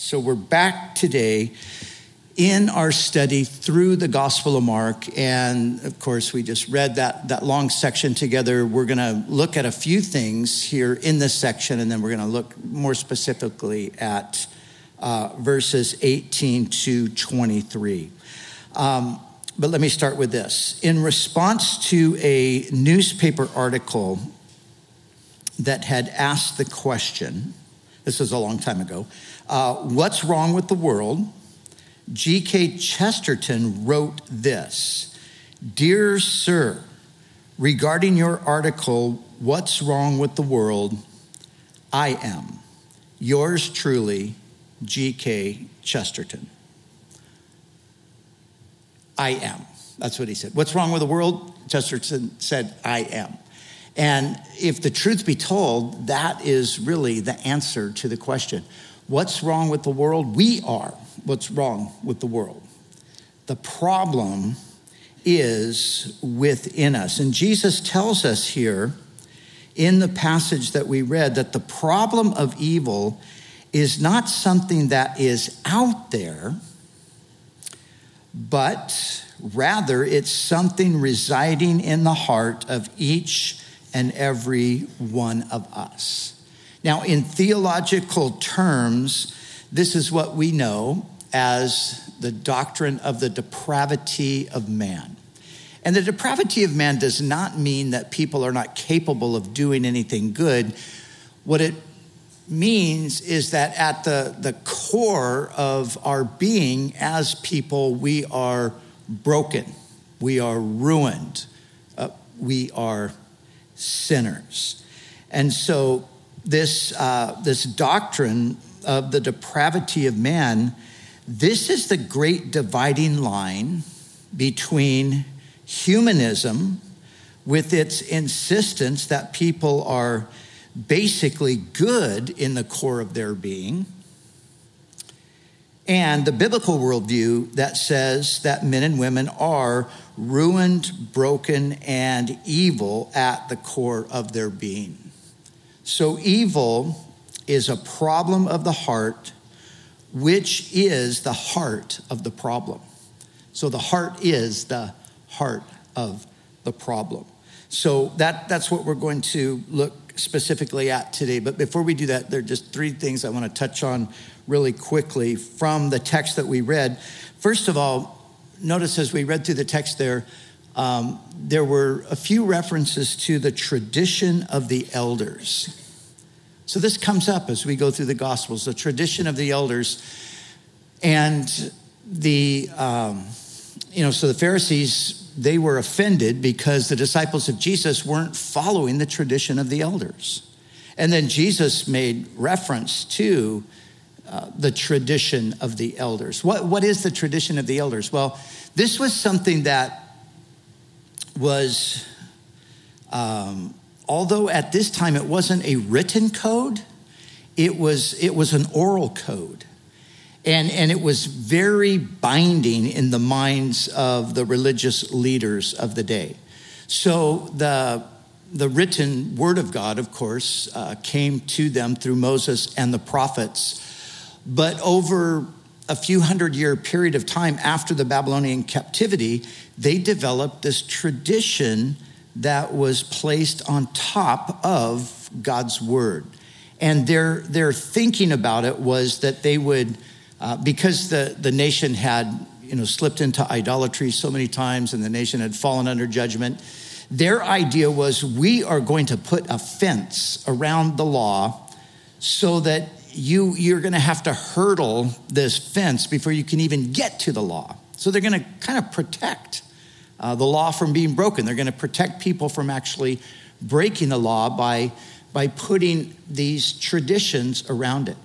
So we're back today in our study through the Gospel of Mark. And of course, we just read that, that long section together. We're going to look at a few things here in this section, and then we're going to look more specifically at uh, verses 18 to 23. Um, but let me start with this. In response to a newspaper article that had asked the question, this is a long time ago, uh, What's Wrong with the World? G.K. Chesterton wrote this Dear Sir, regarding your article, What's Wrong with the World? I am. Yours truly, G.K. Chesterton. I am. That's what he said. What's wrong with the world? Chesterton said, I am. And if the truth be told, that is really the answer to the question What's wrong with the world? We are what's wrong with the world. The problem is within us. And Jesus tells us here in the passage that we read that the problem of evil is not something that is out there, but rather it's something residing in the heart of each and every one of us. Now, in theological terms, this is what we know as the doctrine of the depravity of man. And the depravity of man does not mean that people are not capable of doing anything good. What it means is that at the, the core of our being as people, we are broken, we are ruined, uh, we are sinners. And so this, uh, this doctrine of the depravity of man, this is the great dividing line between humanism, with its insistence that people are basically good in the core of their being, and the biblical worldview that says that men and women are ruined, broken, and evil at the core of their being. So, evil is a problem of the heart, which is the heart of the problem. So, the heart is the heart of the problem. So, that, that's what we're going to look specifically at today. But before we do that, there are just three things I want to touch on really quickly from the text that we read. First of all, notice as we read through the text there, um, there were a few references to the tradition of the elders. So this comes up as we go through the Gospels, the tradition of the elders. And the, um, you know, so the Pharisees, they were offended because the disciples of Jesus weren't following the tradition of the elders. And then Jesus made reference to uh, the tradition of the elders. What, what is the tradition of the elders? Well, this was something that was, um, although at this time it wasn't a written code, it was, it was an oral code. And, and it was very binding in the minds of the religious leaders of the day. So the, the written word of God, of course, uh, came to them through Moses and the prophets. But over a few hundred year period of time after the Babylonian captivity, they developed this tradition that was placed on top of God's word. And their, their thinking about it was that they would, uh, because the, the nation had you know, slipped into idolatry so many times and the nation had fallen under judgment, their idea was we are going to put a fence around the law so that you, you're going to have to hurdle this fence before you can even get to the law. So they're going to kind of protect uh, the law from being broken. They're going to protect people from actually breaking the law by, by putting these traditions around it.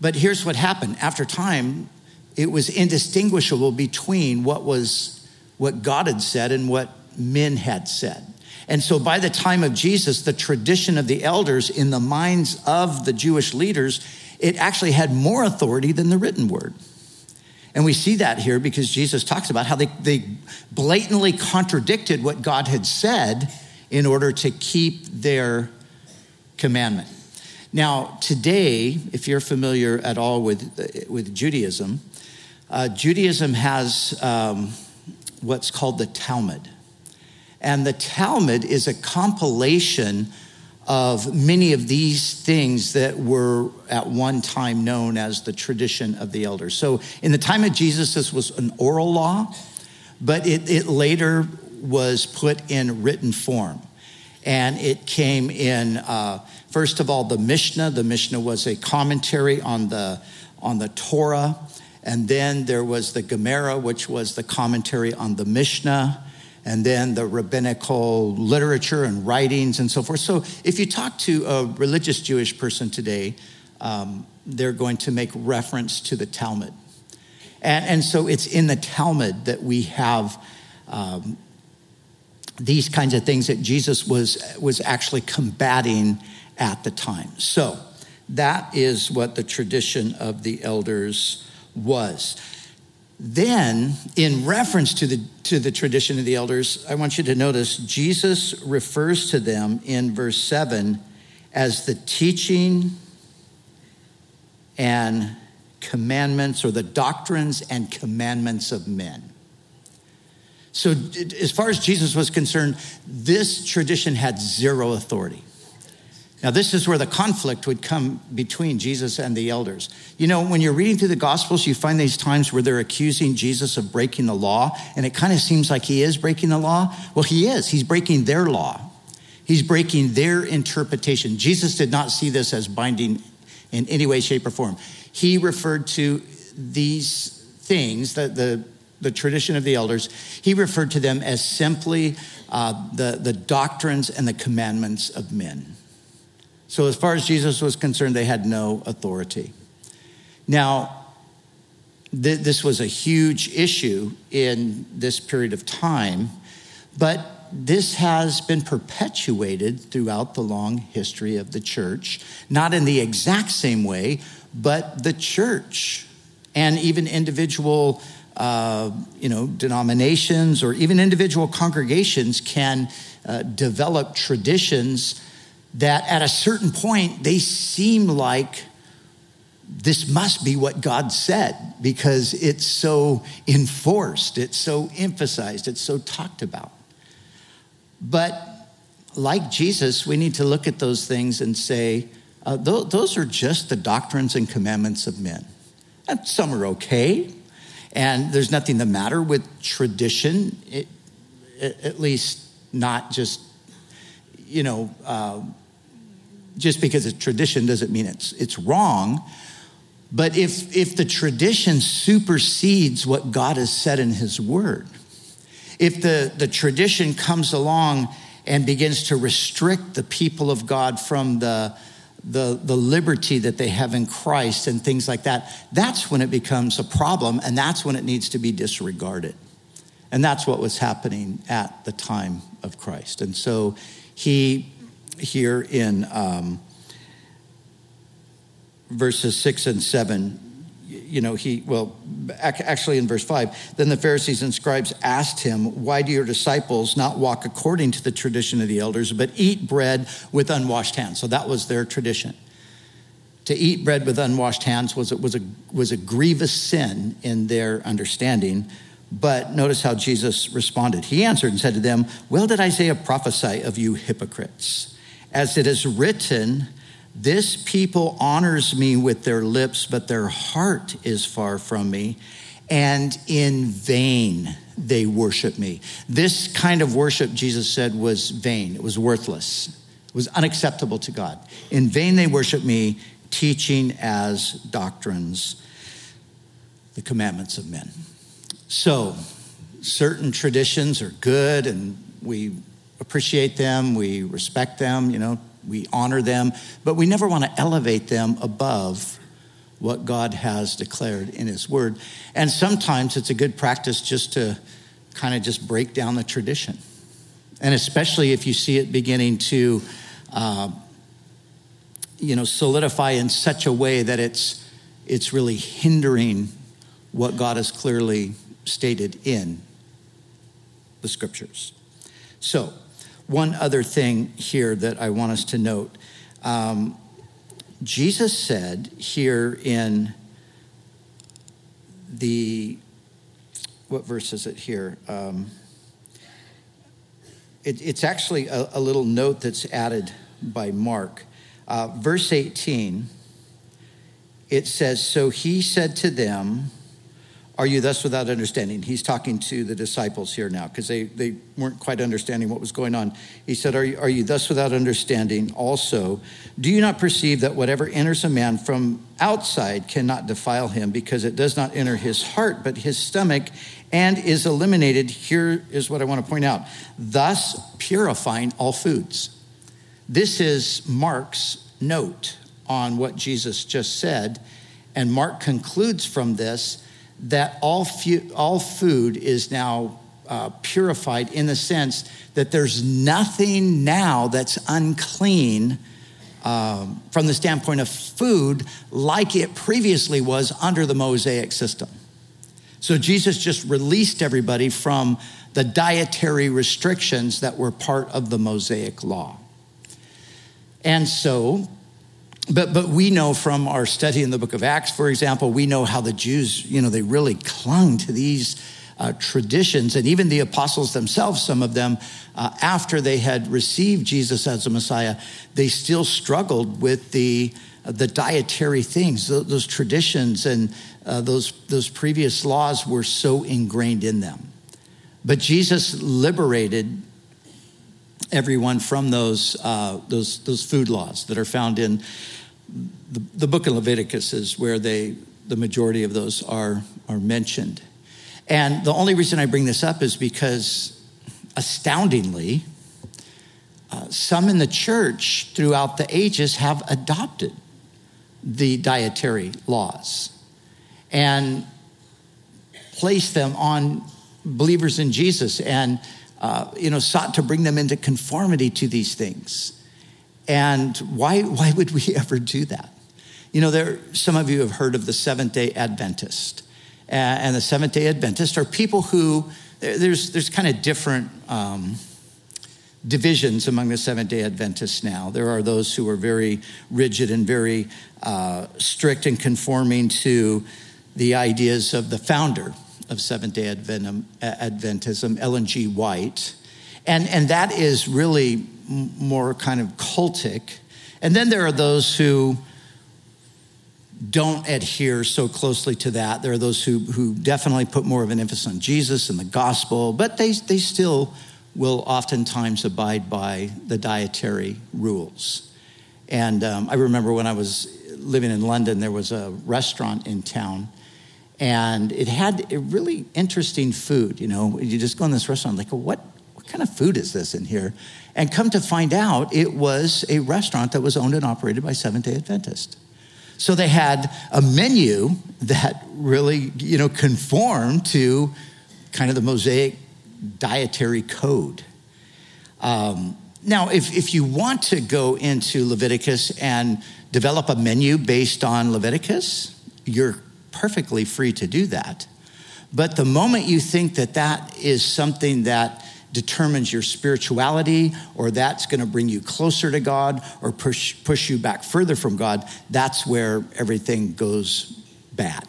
But here's what happened after time, it was indistinguishable between what was what God had said and what men had said. And so by the time of Jesus, the tradition of the elders in the minds of the Jewish leaders, it actually had more authority than the written word. And we see that here because Jesus talks about how they, they blatantly contradicted what God had said in order to keep their commandment. Now, today, if you're familiar at all with, with Judaism, uh, Judaism has um, what's called the Talmud. And the Talmud is a compilation of many of these things that were at one time known as the tradition of the elders. So, in the time of Jesus, this was an oral law, but it, it later was put in written form. And it came in, uh, first of all, the Mishnah. The Mishnah was a commentary on the, on the Torah. And then there was the Gemara, which was the commentary on the Mishnah and then the rabbinical literature and writings and so forth. So if you talk to a religious Jewish person today, um, they're going to make reference to the Talmud. And, and so it's in the Talmud that we have um, these kinds of things that Jesus was, was actually combating at the time. So that is what the tradition of the elders was. Then, in reference to the, to the tradition of the elders, I want you to notice Jesus refers to them in verse 7 as the teaching and commandments or the doctrines and commandments of men. So, as far as Jesus was concerned, this tradition had zero authority. Now, this is where the conflict would come between Jesus and the elders. You know, when you're reading through the Gospels, you find these times where they're accusing Jesus of breaking the law, and it kind of seems like he is breaking the law. Well, he is. He's breaking their law, he's breaking their interpretation. Jesus did not see this as binding in any way, shape, or form. He referred to these things, the, the, the tradition of the elders, he referred to them as simply uh, the, the doctrines and the commandments of men. So, as far as Jesus was concerned, they had no authority. Now, th- this was a huge issue in this period of time, but this has been perpetuated throughout the long history of the church, not in the exact same way, but the church and even individual uh, you know, denominations or even individual congregations can uh, develop traditions that at a certain point they seem like this must be what God said because it's so enforced, it's so emphasized, it's so talked about. But like Jesus, we need to look at those things and say, uh, th- those are just the doctrines and commandments of men. And some are okay, and there's nothing the matter with tradition, it, at least not just, you know, uh, just because it's tradition doesn't mean it's, it's wrong. But if, if the tradition supersedes what God has said in His Word, if the, the tradition comes along and begins to restrict the people of God from the, the, the liberty that they have in Christ and things like that, that's when it becomes a problem and that's when it needs to be disregarded. And that's what was happening at the time of Christ. And so he here in um, verses six and seven. You know, he, well, actually in verse five, then the Pharisees and scribes asked him, Why do your disciples not walk according to the tradition of the elders, but eat bread with unwashed hands? So that was their tradition. To eat bread with unwashed hands was, was, a, was a grievous sin in their understanding. But notice how Jesus responded. He answered and said to them, Well, did Isaiah prophesy of you hypocrites? As it is written, this people honors me with their lips, but their heart is far from me, and in vain they worship me. This kind of worship, Jesus said, was vain. It was worthless. It was unacceptable to God. In vain they worship me, teaching as doctrines the commandments of men. So, certain traditions are good and we appreciate them, we respect them, you know, we honor them, but we never want to elevate them above what God has declared in His Word. And sometimes it's a good practice just to kind of just break down the tradition. And especially if you see it beginning to, uh, you know, solidify in such a way that it's, it's really hindering what God has clearly stated in the scriptures. So, one other thing here that I want us to note. Um, Jesus said here in the, what verse is it here? Um, it, it's actually a, a, little note that's added by Mark. Uh, verse 18, it says, So he said to them, are you thus without understanding? He's talking to the disciples here now because they, they weren't quite understanding what was going on. He said, are you, are you thus without understanding? Also, do you not perceive that whatever enters a man from outside cannot defile him because it does not enter his heart but his stomach and is eliminated? Here is what I want to point out thus purifying all foods. This is Mark's note on what Jesus just said. And Mark concludes from this that all, fu- all food is now uh, purified in the sense that there's nothing now that's unclean um, from the standpoint of food like it previously was under the Mosaic system. So Jesus just released everybody from the dietary restrictions that were part of the Mosaic law. And so but but we know from our study in the book of acts for example we know how the jews you know they really clung to these uh, traditions. And even the apostles themselves some of them uh, after they had received jesus as a messiah they still struggled with the uh, the dietary things. Those, those traditions and uh, those those previous laws were so ingrained in them. But jesus liberated everyone from those, uh, those, those food laws that are found in the, the book of Leviticus is where they, the majority of those are, are mentioned. And the only reason I bring this up is because, astoundingly, uh, some in the church throughout the ages have adopted the dietary laws and placed them on believers in Jesus and uh, you know sought to bring them into conformity to these things. And why, why would we ever do that? You know, there, some of you have heard of the Seventh day Adventist. And the Seventh day Adventist are people who, there's, there's kind of different um, divisions among the Seventh day Adventists now. There are those who are very rigid and very uh, strict and conforming to the ideas of the founder of Seventh day Adventism, Ellen G. White. And, and that is really more kind of cultic. And then there are those who don't adhere so closely to that. There are those who, who definitely put more of an emphasis on Jesus and the gospel, but they, they still will oftentimes abide by the dietary rules. And um, I remember when I was living in London, there was a restaurant in town, and it had a really interesting food. You know, you just go in this restaurant, like, what, what kind of food is this in here? And come to find out, it was a restaurant that was owned and operated by Seventh day Adventists. So they had a menu that really, you know, conformed to kind of the Mosaic dietary code. Um, now, if, if you want to go into Leviticus and develop a menu based on Leviticus, you're perfectly free to do that. But the moment you think that that is something that determines your spirituality or that's going to bring you closer to God or push, push you back further from God, that's where everything goes bad.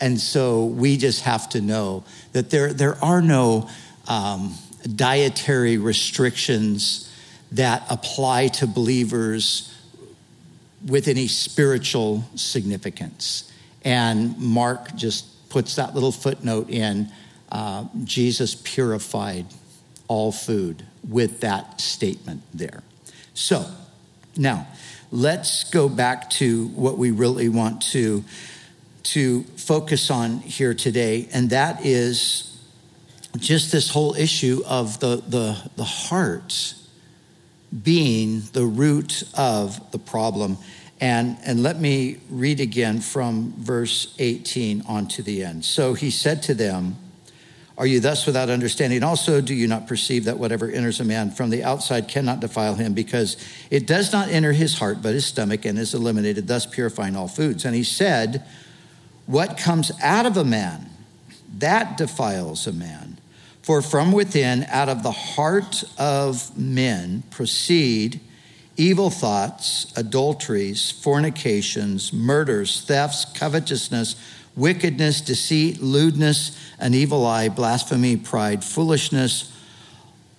And so we just have to know that there, there are no um, dietary restrictions that apply to believers with any spiritual significance. And Mark just puts that little footnote in uh, Jesus purified all food with that statement there. So, now let's go back to what we really want to, to focus on here today, and that is just this whole issue of the, the, the heart being the root of the problem. And, and let me read again from verse 18 on to the end. So he said to them, are you thus without understanding? Also, do you not perceive that whatever enters a man from the outside cannot defile him, because it does not enter his heart, but his stomach, and is eliminated, thus purifying all foods? And he said, What comes out of a man, that defiles a man. For from within, out of the heart of men, proceed evil thoughts, adulteries, fornications, murders, thefts, covetousness, wickedness, deceit, lewdness, an evil eye, blasphemy, pride, foolishness.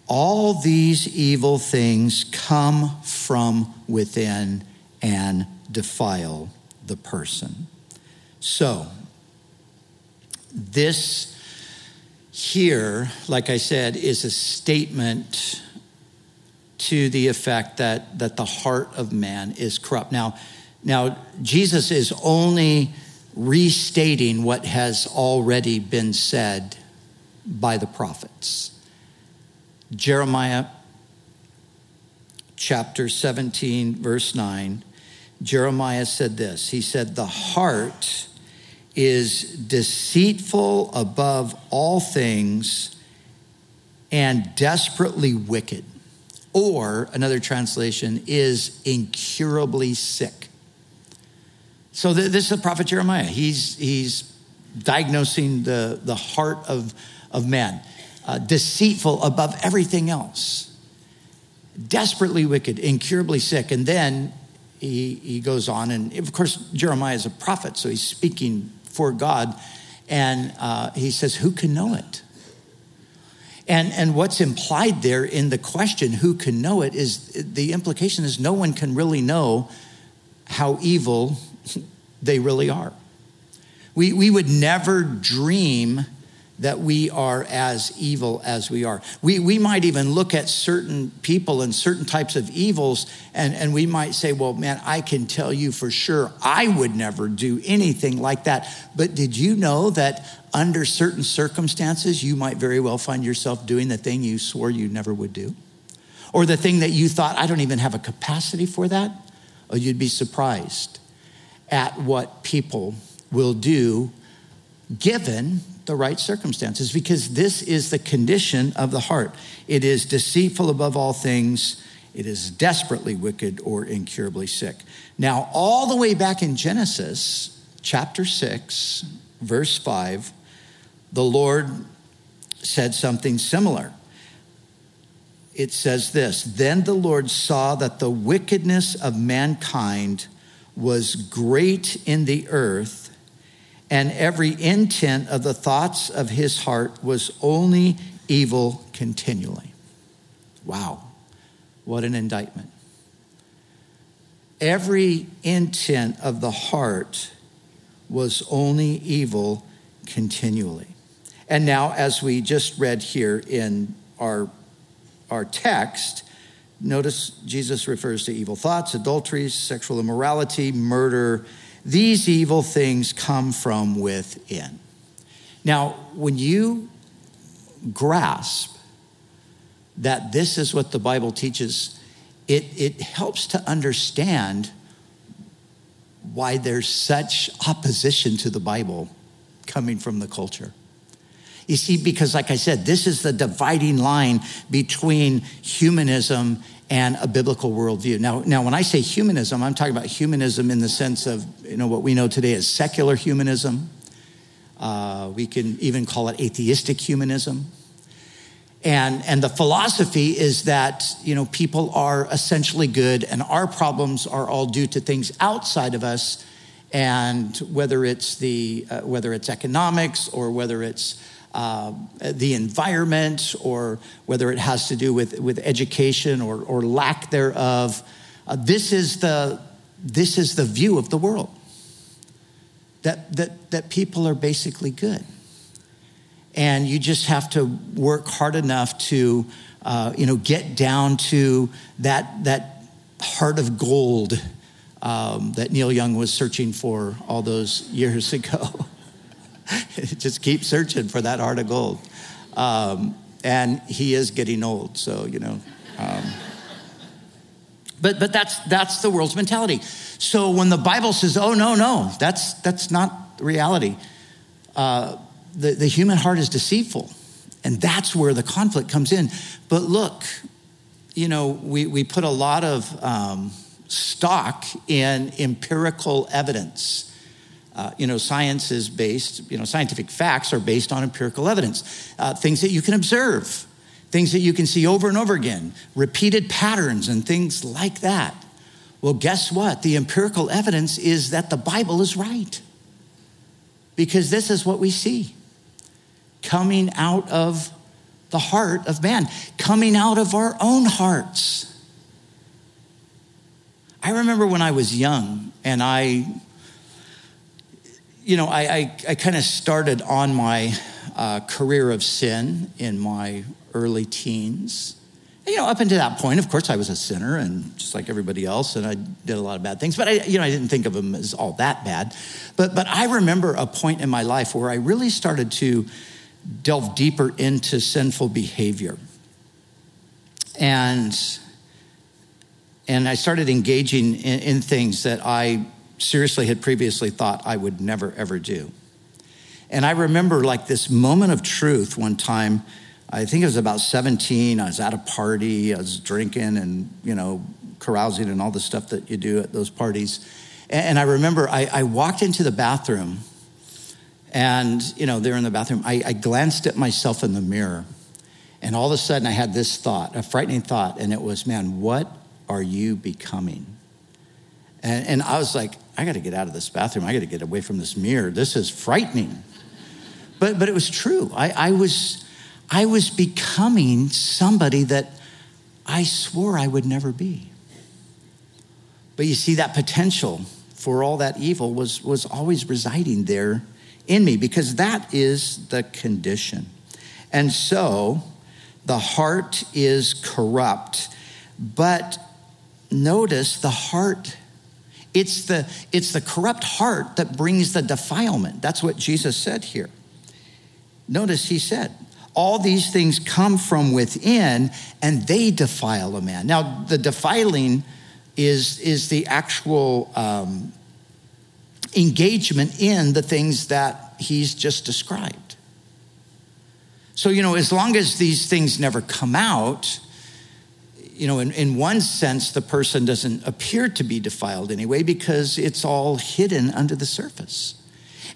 All these evil things come from within and defile the person. So, this here, like I said, is a statement to the effect that, that the heart of man is corrupt. Now, now, Jesus is only restating what has already been said by the prophets. Jeremiah chapter 17, verse 9, Jeremiah said this He said, The heart is deceitful above all things and desperately wicked. Or another translation is incurably sick. So this is the prophet Jeremiah. He's, he's diagnosing the, the heart of, of man, uh, deceitful above everything else, desperately wicked, incurably sick. And then he, he goes on, and of course, Jeremiah is a prophet, so he's speaking for God. And uh, he says, Who can know it? And, and what's implied there in the question, who can know it, is the implication is no one can really know how evil they really are. We, we would never dream that we are as evil as we are. We, we might even look at certain people and certain types of evils, and, and we might say, Well, man, I can tell you for sure I would never do anything like that. But did you know that under certain circumstances, you might very well find yourself doing the thing you swore you never would do? Or the thing that you thought, I don't even have a capacity for that? Or you'd be surprised at what people will do given the right circumstances because this is the condition of the heart. It is deceitful above all things, it is desperately wicked or incurably sick. Now, all the way back in Genesis chapter 6, verse 5, the Lord said something similar. It says this Then the Lord saw that the wickedness of mankind was great in the earth and every intent of the thoughts of his heart was only evil continually. Wow, what an indictment. Every intent of the heart was only evil continually. And now, as we just read here in our, our text, notice Jesus refers to evil thoughts, adulteries, sexual immorality, murder, these evil things come from within. Now, when you grasp that this is what the Bible teaches, it, it helps to understand why there's such opposition to the Bible coming from the culture. You see, because like I said, this is the dividing line between humanism and a biblical worldview. Now, now, when I say humanism, I'm talking about humanism in the sense of you know what we know today as secular humanism. Uh, we can even call it atheistic humanism. And, and the philosophy is that you know people are essentially good, and our problems are all due to things outside of us, and whether it's the uh, whether it's economics or whether it's uh, the environment or whether it has to do with, with education or, or lack thereof. Uh, this, is the, this is the view of the world that, that, that people are basically good. And you just have to work hard enough to uh, you know, get down to that, that heart of gold um, that Neil Young was searching for all those years ago. just keep searching for that heart of gold. Um, and he is getting old, so, you know. Um, but but that's, that's the world's mentality. So when the Bible says, oh, no, no, that's, that's not reality, uh, the, the human heart is deceitful. And that's where the conflict comes in. But look, you know, we, we put a lot of um, stock in empirical evidence. Uh, you know, science is based, you know, scientific facts are based on empirical evidence, uh, things that you can observe, things that you can see over and over again, repeated patterns and things like that. Well, guess what? The empirical evidence is that the Bible is right. Because this is what we see coming out of the heart of man, coming out of our own hearts. I remember when I was young and I, you know, I, I, I kind of started on my uh, career of sin in my early teens. You know, up until that point, of course, I was a sinner and just like everybody else, and I did a lot of bad things. But I, you know, I didn't think of them as all that bad. But but I remember a point in my life where I really started to delve deeper into sinful behavior, and and I started engaging in, in things that I seriously had previously thought I would never ever do. And I remember like this moment of truth one time I think it was about 17. I was at a party. I was drinking and, you know, carousing and all the stuff that you do at those parties. And I remember I, I walked into the bathroom and, you know, there in the bathroom, I, I glanced at myself in the mirror. And all of a sudden I had this thought, a frightening thought. And it was, man, what are you becoming? And, and I was like, I got to get out of this bathroom. I got to get away from this mirror. This is frightening. But, but it was true. I, I was I was becoming somebody that I swore I would never be. But you see, that potential for all that evil was, was always residing there in me because that is the condition. And so the heart is corrupt. But notice the heart it's the it's the corrupt heart that brings the defilement that's what jesus said here notice he said all these things come from within and they defile a man. Now, the defiling is, is the actual um, engagement in the things that he's just described. So, you know, as long as these things never come out, you know, in, in one sense, the person doesn't appear to be defiled anyway because it's all hidden under the surface.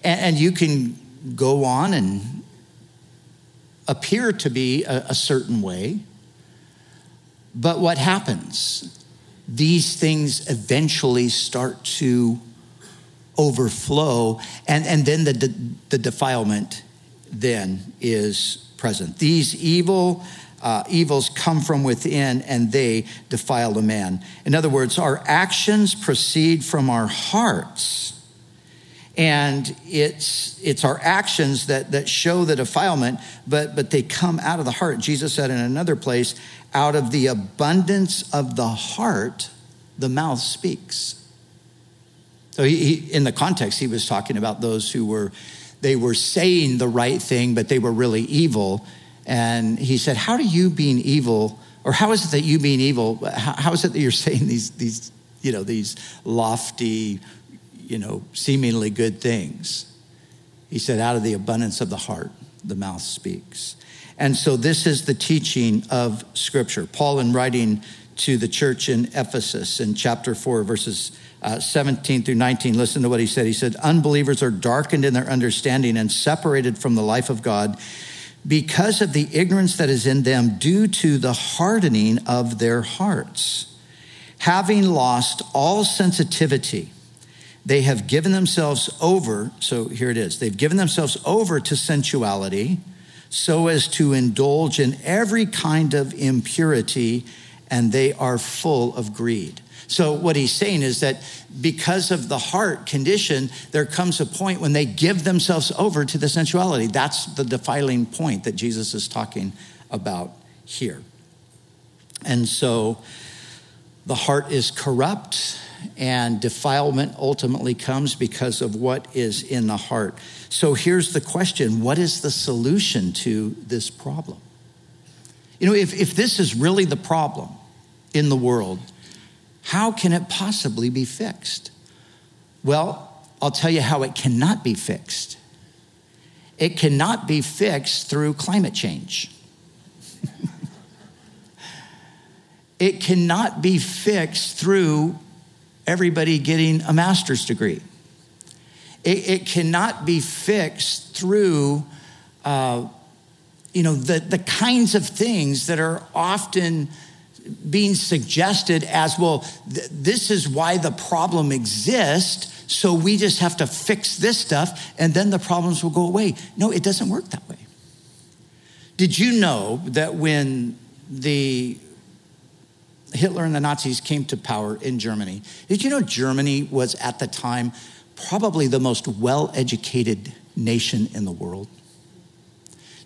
And, and you can go on and appear to be a, a certain way. But what happens? These things eventually start to overflow, and, and then the, the, the defilement then is present. These evil uh, evils come from within and they defile a man. In other words, our actions proceed from our hearts. And it's it's our actions that that show the defilement but but they come out of the heart. Jesus said in another place out of the abundance of the heart the mouth speaks. So he, he, in the context he was talking about those who were they were saying the right thing but they were really evil and he said how do you being evil or how is it that you being evil how, how is it that you're saying these these you know these lofty you know, seemingly good things. He said, out of the abundance of the heart, the mouth speaks. And so this is the teaching of Scripture. Paul, in writing to the church in Ephesus in chapter 4, verses uh, 17 through 19, listen to what he said. He said, Unbelievers are darkened in their understanding and separated from the life of God because of the ignorance that is in them due to the hardening of their hearts. Having lost all sensitivity, they have given themselves over. So here it is they've given themselves over to sensuality so as to indulge in every kind of impurity, and they are full of greed. So, what he's saying is that because of the heart condition, there comes a point when they give themselves over to the sensuality. That's the defiling point that Jesus is talking about here. And so, the heart is corrupt and defilement ultimately comes because of what is in the heart. So here's the question what is the solution to this problem? You know, if, if this is really the problem in the world, how can it possibly be fixed? Well, I'll tell you how it cannot be fixed. It cannot be fixed through climate change. it cannot be fixed through everybody getting a master's degree. It, it cannot be fixed through, uh, you know, the, the kinds of things that are often being suggested as well, th- this is why the problem exists. So we just have to fix this stuff and then the problems will go away. No, it doesn't work that way. Did you know that when the Hitler and the Nazis came to power in Germany, did you know Germany was at the time probably the most well educated nation in the world?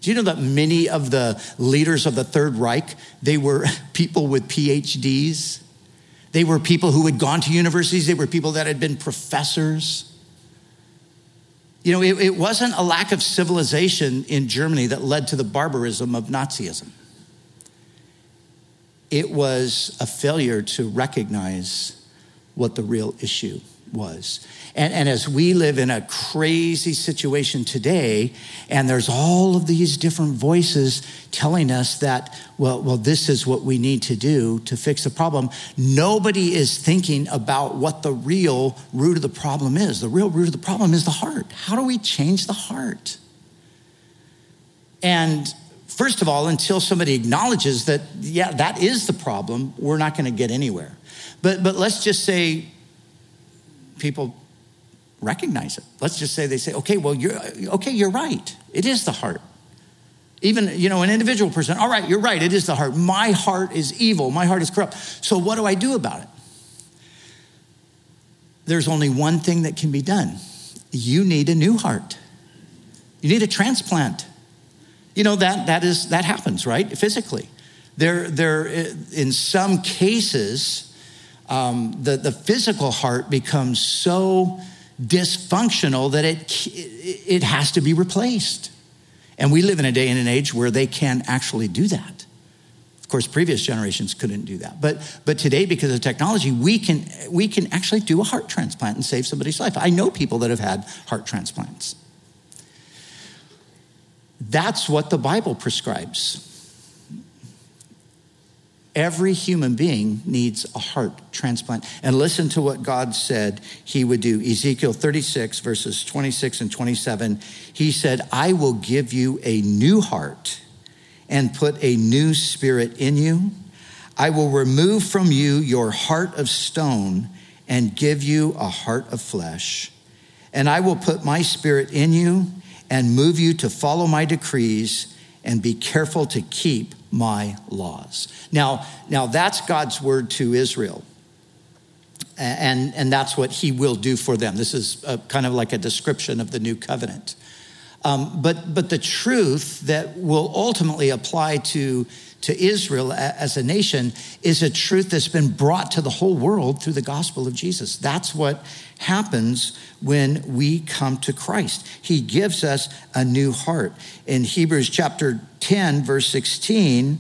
Do you know that many of the leaders of the Third Reich, they were people with PhDs? They were people who had gone to universities. They were people that had been professors. You know, it, it wasn't a lack of civilization in Germany that led to the barbarism of Nazism. It was a failure to recognize what the real issue was. And, and as we live in a crazy situation today, and there's all of these different voices telling us that, well, well, this is what we need to do to fix the problem, nobody is thinking about what the real root of the problem is. The real root of the problem is the heart. How do we change the heart? And first of all, until somebody acknowledges that, yeah, that is the problem, we're not going to get anywhere. But, but let's just say people recognize it. Let's just say they say, okay, well, you're okay, you're right. It is the heart. Even, you know, an individual person, all right, you're right, it is the heart. My heart is evil, my heart is corrupt. So what do I do about it? There's only one thing that can be done. You need a new heart. You need a transplant. You know that that is that happens, right? Physically. There, there in some cases, um, the, the physical heart becomes so dysfunctional that it, it has to be replaced. And we live in a day and an age where they can actually do that. Of course, previous generations couldn't do that. But, but today, because of technology, we can, we can actually do a heart transplant and save somebody's life. I know people that have had heart transplants. That's what the Bible prescribes. Every human being needs a heart transplant. And listen to what God said he would do. Ezekiel 36, verses 26 and 27. He said, I will give you a new heart and put a new spirit in you. I will remove from you your heart of stone and give you a heart of flesh. And I will put my spirit in you and move you to follow my decrees and be careful to keep my laws. Now, now that's God's word to Israel. And, and that's what he will do for them. This is a, kind of like a description of the new covenant. Um, but, but the truth that will ultimately apply to, to Israel as a nation is a truth that's been brought to the whole world through the gospel of Jesus. That's what happens when we come to Christ. He gives us a new heart. In Hebrews chapter 10, verse 16,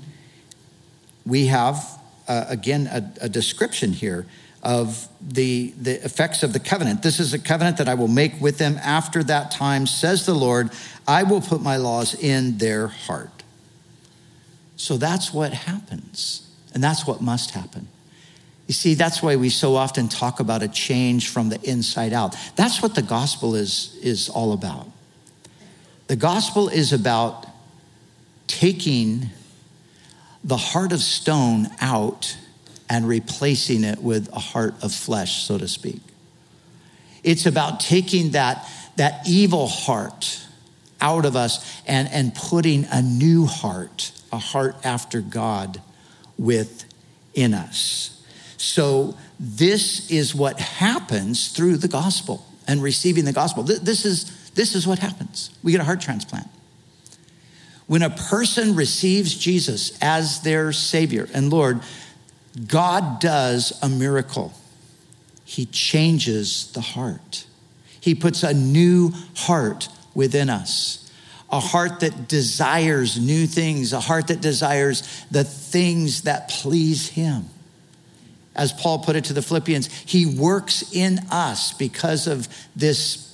we have uh, again a, a description here of the, the effects of the covenant. This is a covenant that I will make with them after that time, says the Lord. I will put my laws in their heart. So that's what happens, and that's what must happen. You see, that's why we so often talk about a change from the inside out. That's what the gospel is, is all about. The gospel is about taking the heart of stone out and replacing it with a heart of flesh, so to speak. It's about taking that, that evil heart out of us and, and putting a new heart, a heart after God, within us. So, this is what happens through the gospel and receiving the gospel. This is, this is what happens. We get a heart transplant. When a person receives Jesus as their Savior and Lord, God does a miracle. He changes the heart, He puts a new heart within us. A heart that desires new things, a heart that desires the things that please Him as Paul put it to the Philippians, he works in us because of this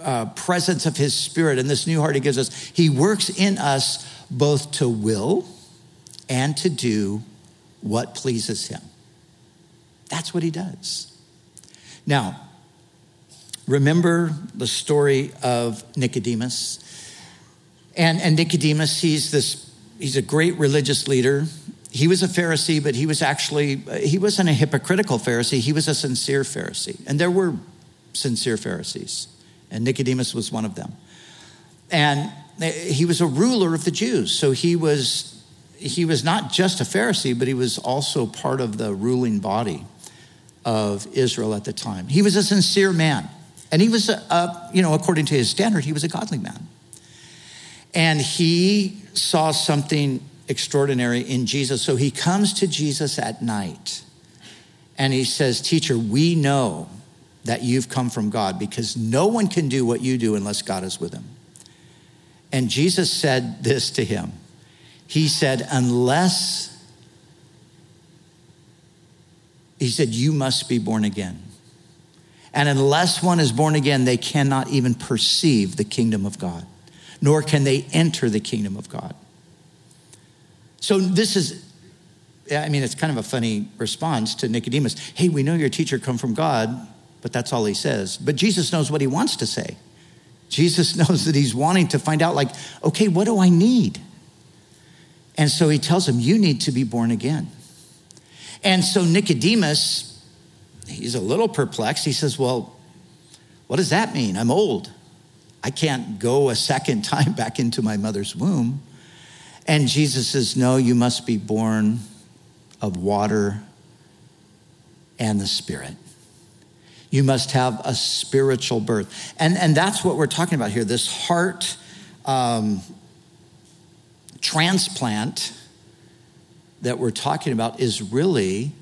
uh, presence of his spirit and this new heart he gives us. He works in us both to will and to do what pleases him. That's what he does. Now, remember the story of Nicodemus? And, and Nicodemus, he's this, he's a great religious leader. He was a Pharisee, but he was actually, he wasn't a hypocritical Pharisee. He was a sincere Pharisee. And there were sincere Pharisees. And Nicodemus was one of them. And he was a ruler of the Jews. So he was he was not just a Pharisee, but he was also part of the ruling body of Israel at the time. He was a sincere man. And he was, a, a, you know, according to his standard, he was a godly man. And he saw something extraordinary in Jesus. So he comes to Jesus at night and he says, Teacher, we know that you've come from God because no one can do what you do unless God is with him. And Jesus said this to him He said, Unless, he said, you must be born again. And unless one is born again, they cannot even perceive the kingdom of God, nor can they enter the kingdom of God. So this is, I mean, it's kind of a funny response to Nicodemus. Hey, we know your teacher come from God, but that's all he says. But Jesus knows what he wants to say. Jesus knows that he's wanting to find out, like, okay, what do I need? And so he tells him, You need to be born again. And so Nicodemus, he's a little perplexed. He says, Well, what does that mean? I'm old. I can't go a second time back into my mother's womb. And Jesus says, No, you must be born of water and the Spirit. You must have a spiritual birth. And, and that's what we're talking about here this heart um, transplant that we're talking about is really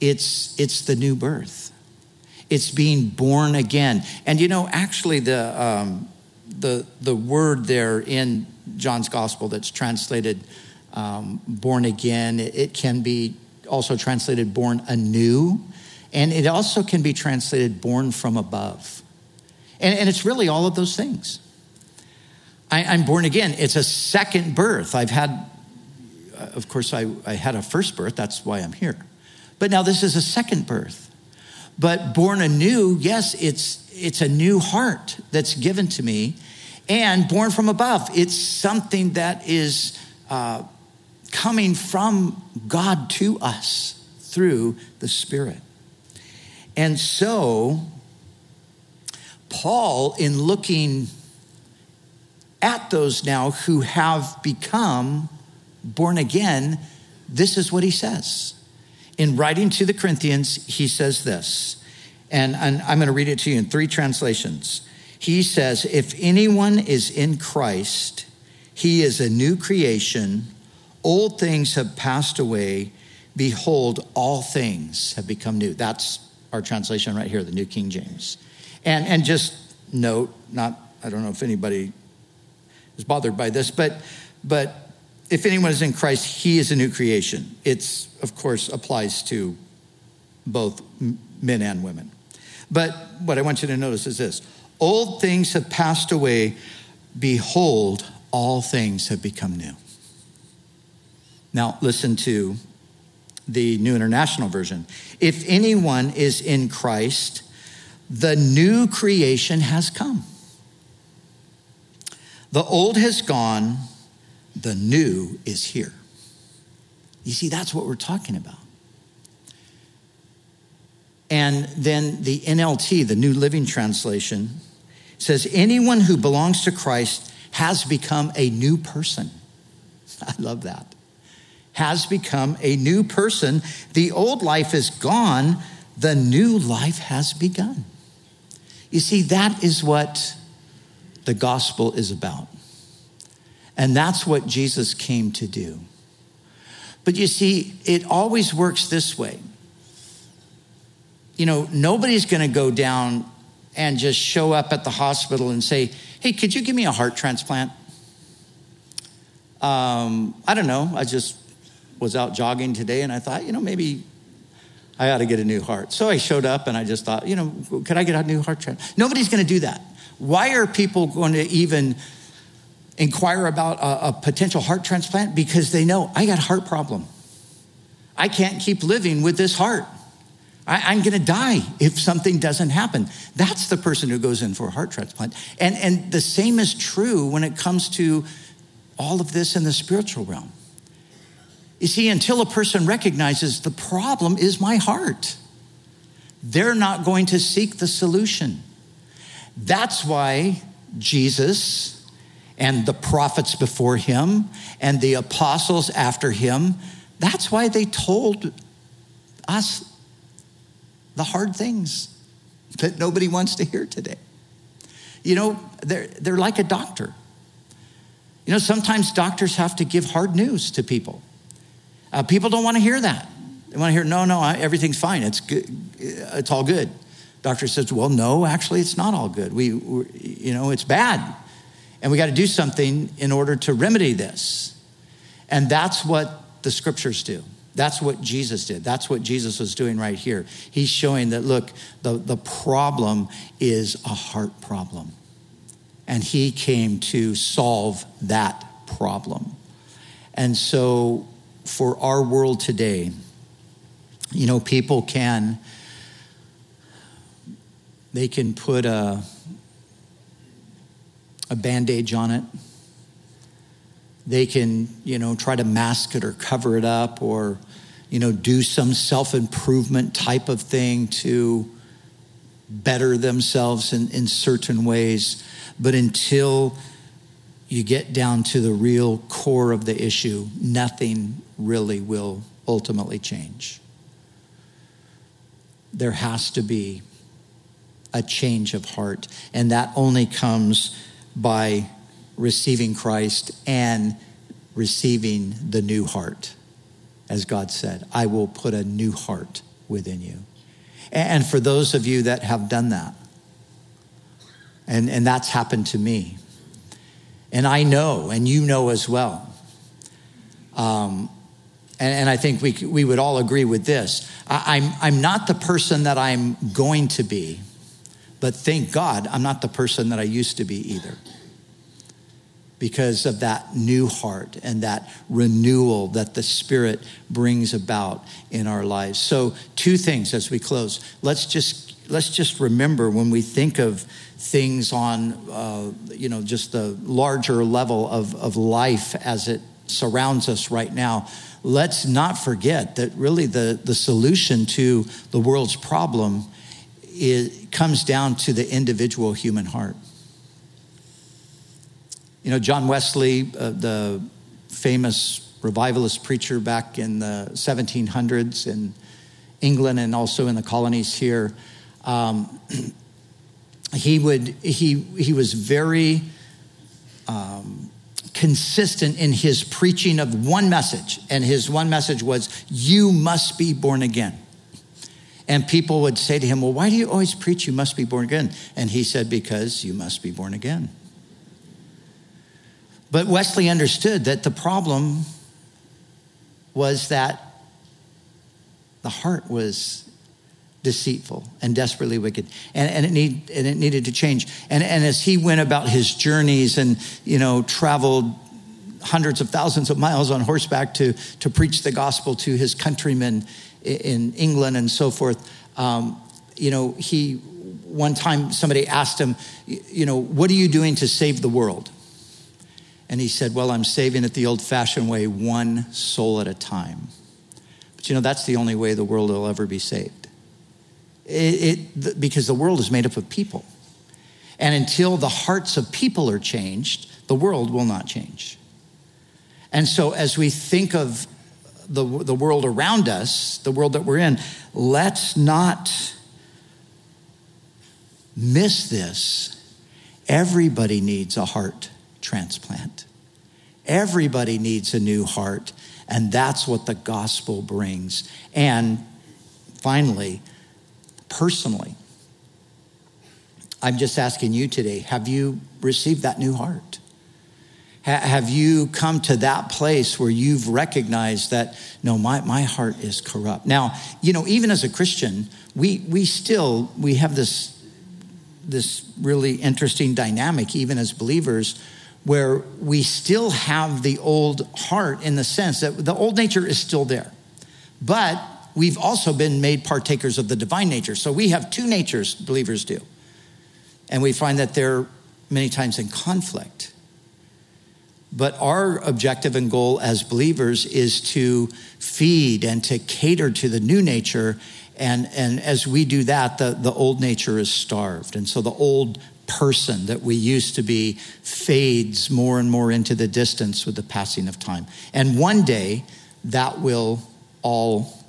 it's it's the new birth it's being born again and you know actually the um, the the word there in john's gospel that's translated um, born again it, can be also translated born anew and it also can be translated born from above. And, and it's really all of those things. I, am born again. It's a second birth. I've had, of course, I, I had a first birth. That's why I'm here. But now this is a second birth. But born anew, yes, it's, it's a new heart that's given to me. And born from above, it's something that is uh, coming from God to us through the Spirit. And so, Paul, in looking at those now who have become born again, this is what he says. In writing to the Corinthians, he says this, and, I'm going to read it to you in three translations. He says, If anyone is in Christ, he is a new creation. Old things have passed away. Behold, all things have become new. That's our translation right here, the New King James. And, and just note, not, I don't know if anybody is bothered by this, but, but if anyone is in Christ, he is a new creation. It's, of course, applies to both men and women. But what I want you to notice is this old things have passed away. Behold, all things have become new. Now, listen to the New International Version. If anyone is in Christ, the new creation has come. The old has gone, the new is here. You see, that's what we're talking about. And then the NLT, the New Living Translation, says anyone who belongs to Christ has become a new person. I love that has become a new person. The old life is gone, the new life has begun. You see, that is what the gospel is about. And that's what Jesus came to do. But you see, it always works this way. You know, nobody's going to go down and just show up at the hospital and say, hey, could you give me a heart transplant? Um, I don't know. I just was out jogging today and I thought, you know, maybe I ought to get a new heart. So I showed up and I just thought, you know, could I get a new heart transplant? Nobody's going to do that. Why are people going to even inquire about a, a, potential heart transplant? Because they know I got a heart problem. I can't keep living with this heart. I, am going to die if something doesn't happen. That's the person who goes in for a heart transplant. And, and the same is true when it comes to all of this in the spiritual realm. You see, until a person recognizes the problem is my heart, they're not going to seek the solution. That's why Jesus and the prophets before him and the apostles after him, that's why they told us the hard things that nobody wants to hear today. You know, they're, they're like a doctor. You know, sometimes doctors have to give hard news to people. Uh, people don't want to hear that. They want to hear, no, no, I, everything's fine. It's good. It's all good. Doctor says, well, no, actually, it's not all good. We, you know, it's bad. And we got to do something in order to remedy this. And that's what the scriptures do. That's what Jesus did. That's what Jesus was doing right here. He's showing that, look, the, the problem is a heart problem. And he came to solve that problem. And so, for our world today, you know, people can, they can put a, a bandage on it they can, you know, try to mask it or cover it up or, you know, do some self improvement type of thing to better themselves in, in certain ways. But until you get down to the real core of the issue, nothing really will ultimately change. There has to be a change of heart, and that only comes by receiving Christ and receiving the new heart. As God said, I will put a new heart within you. And for those of you that have done that, and, and that's happened to me, and I know, and you know as well. Um, and, and, I think we, we would all agree with this. I, I'm, I'm not the person that I'm going to be, but thank God I'm not the person that I used to be either because of that new heart and that renewal that the Spirit brings about in our lives. So, two things as we close. Let's just let's just remember when we think of things on uh, you know just the larger level of, of life as it surrounds us right now let's not forget that really the, the solution to the world's problem is, comes down to the individual human heart you know, John Wesley, uh, the famous revivalist preacher back in the 1700s in England and also in the colonies here, um, he would he he was very um, consistent in his preaching of one message, and his one message was, "You must be born again." And people would say to him, Well, why do you always preach you must be born again? And he said, Because you must be born again. But Wesley understood that the problem was that the heart was deceitful and desperately wicked and, and, it, need, and it needed to change and, and as he went about his journeys and you know traveled hundreds of thousands of miles on horseback to, to preach the gospel to his countrymen in england and so forth um, you know he one time somebody asked him you know what are you doing to save the world and he said, Well, I'm saving it the old fashioned way, one soul at a time. But you know, that's the only way the world will ever be saved. It, it, because the world is made up of people. And until the hearts of people are changed, the world will not change. And so, as we think of the, the world around us, the world that we're in, let's not miss this. Everybody needs a heart transplant. Everybody needs a new heart, and that's what the gospel brings. And finally, personally, I'm just asking you today have you received that new heart? Have you come to that place where you've recognized that, no, my, my heart is corrupt? Now, you know, even as a Christian, we, we still, we have this, this really interesting dynamic, even as believers, where we still have the old heart in the sense that the old nature is still there. But we've also been made partakers of the divine nature. So we have two natures, believers do. And we find that they're many times in conflict. But our objective and goal as believers is to feed and to cater to the new nature. And, and as we do that, the, the old nature is starved. And so the old person that we used to be fades more and more into the distance with the passing of time. And one day, that will all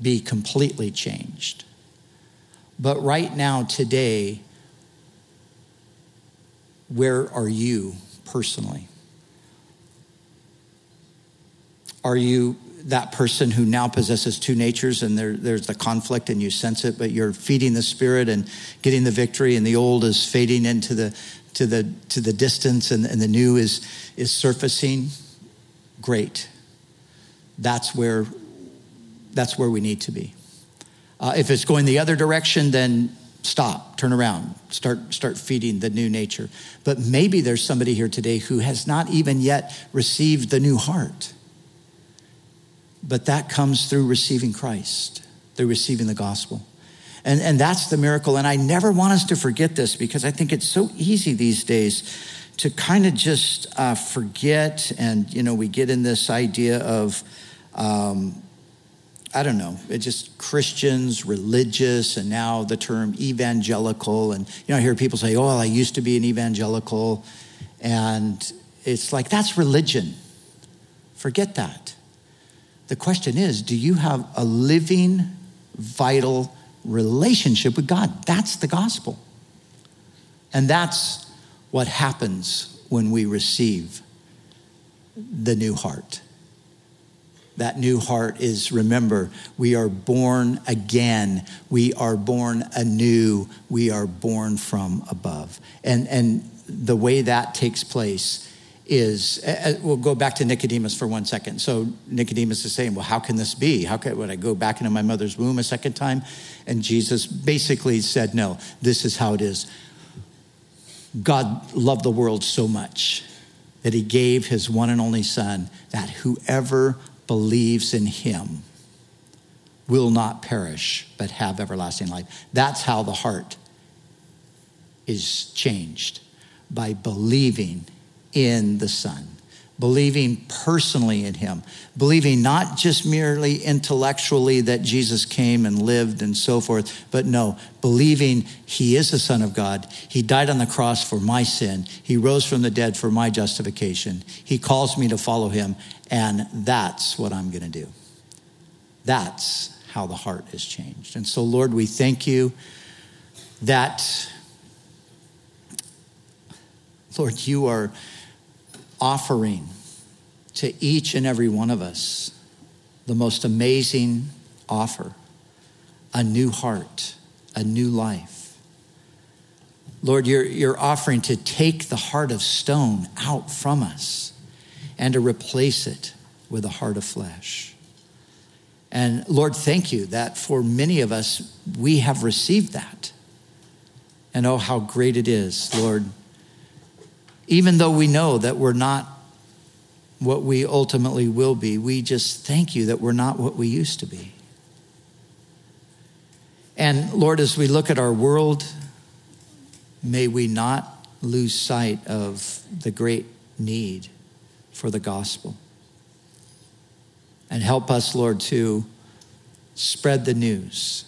be completely changed. But right now, today, where are you personally? Are you that person who now possesses two natures and there, there's the conflict and you sense it, but you're feeding the spirit and getting the victory, and the old is fading into the to the to the distance and, and the new is is surfacing? Great. That's where that's where we need to be. Uh, if it's going the other direction, then stop, turn around, start, start feeding the new nature. But maybe there's somebody here today who has not even yet received the new heart. But that comes through receiving Christ, through receiving the gospel. And, and that's the miracle. And I never want us to forget this because I think it's so easy these days to kind of just uh, forget. And, you know, we get in this idea of, um, I don't know, it's just Christians, religious, and now the term evangelical. And, you know, I hear people say, oh, I used to be an evangelical. And it's like, that's religion. Forget that. The question is, do you have a living, vital relationship with God? That's the gospel. And that's what happens when we receive the new heart. That new heart is, remember, we are born again. We are born anew. We are born from above. And, and the way that takes place is, we'll go back to Nicodemus for one second. So Nicodemus is saying, well, how can this be? How could, would I go back into my mother's womb a second time? And Jesus basically said, no, this is how it is. God loved the world so much that he gave his one and only son that whoever believes in him will not perish, but have everlasting life. That's how the heart is changed by believing in the Son, believing personally in Him, believing not just merely intellectually that Jesus came and lived and so forth, but no, believing He is the Son of God. He died on the cross for my sin. He rose from the dead for my justification. He calls me to follow Him, and that's what I'm going to do. That's how the heart is changed. And so, Lord, we thank you that, Lord, you are offering to each and every one of us the most amazing offer a new heart, a new life. Lord, you're, you're offering to take the heart of stone out from us and to replace it with a heart of flesh. And Lord, thank you that for many of us, we have received that. And oh, how great it is, Lord. Even though we know that we're not what we ultimately will be, we just thank you that we're not what we used to be. And Lord, as we look at our world, may we not lose sight of the great need for the gospel. And help us, Lord, to spread the news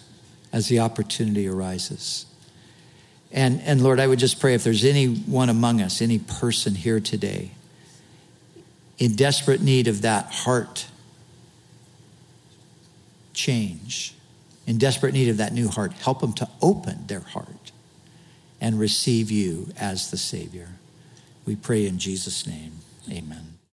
as the opportunity arises. And, and Lord, I would just pray if there's anyone among us, any person here today, in desperate need of that heart change, in desperate need of that new heart, help them to open their heart and receive you as the Savior. We pray in Jesus' name. Amen.